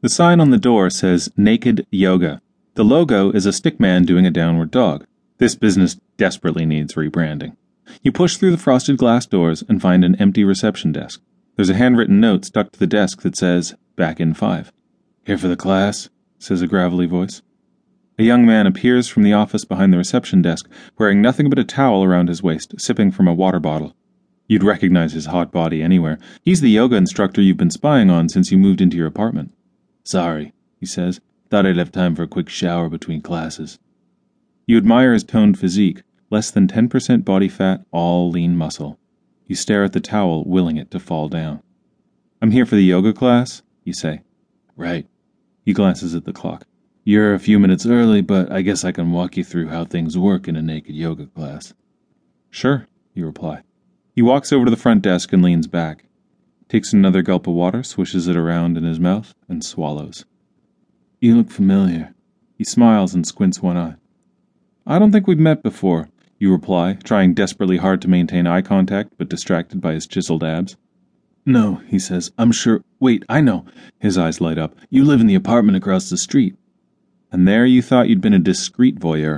The sign on the door says Naked Yoga. The logo is a stick man doing a downward dog. This business desperately needs rebranding. You push through the frosted glass doors and find an empty reception desk. There's a handwritten note stuck to the desk that says, Back in five. Here for the class? says a gravelly voice. A young man appears from the office behind the reception desk, wearing nothing but a towel around his waist, sipping from a water bottle. You'd recognize his hot body anywhere. He's the yoga instructor you've been spying on since you moved into your apartment. Sorry, he says. Thought I'd have time for a quick shower between classes. You admire his toned physique, less than 10% body fat, all lean muscle. You stare at the towel, willing it to fall down. I'm here for the yoga class, you say. Right. He glances at the clock. You're a few minutes early, but I guess I can walk you through how things work in a naked yoga class. Sure, you reply. He walks over to the front desk and leans back takes another gulp of water, swishes it around in his mouth, and swallows. You look familiar. He smiles and squints one eye. I don't think we've met before, you reply, trying desperately hard to maintain eye contact but distracted by his chiseled abs. No, he says. I'm sure. Wait, I know. His eyes light up. You live in the apartment across the street. And there you thought you'd been a discreet voyeur,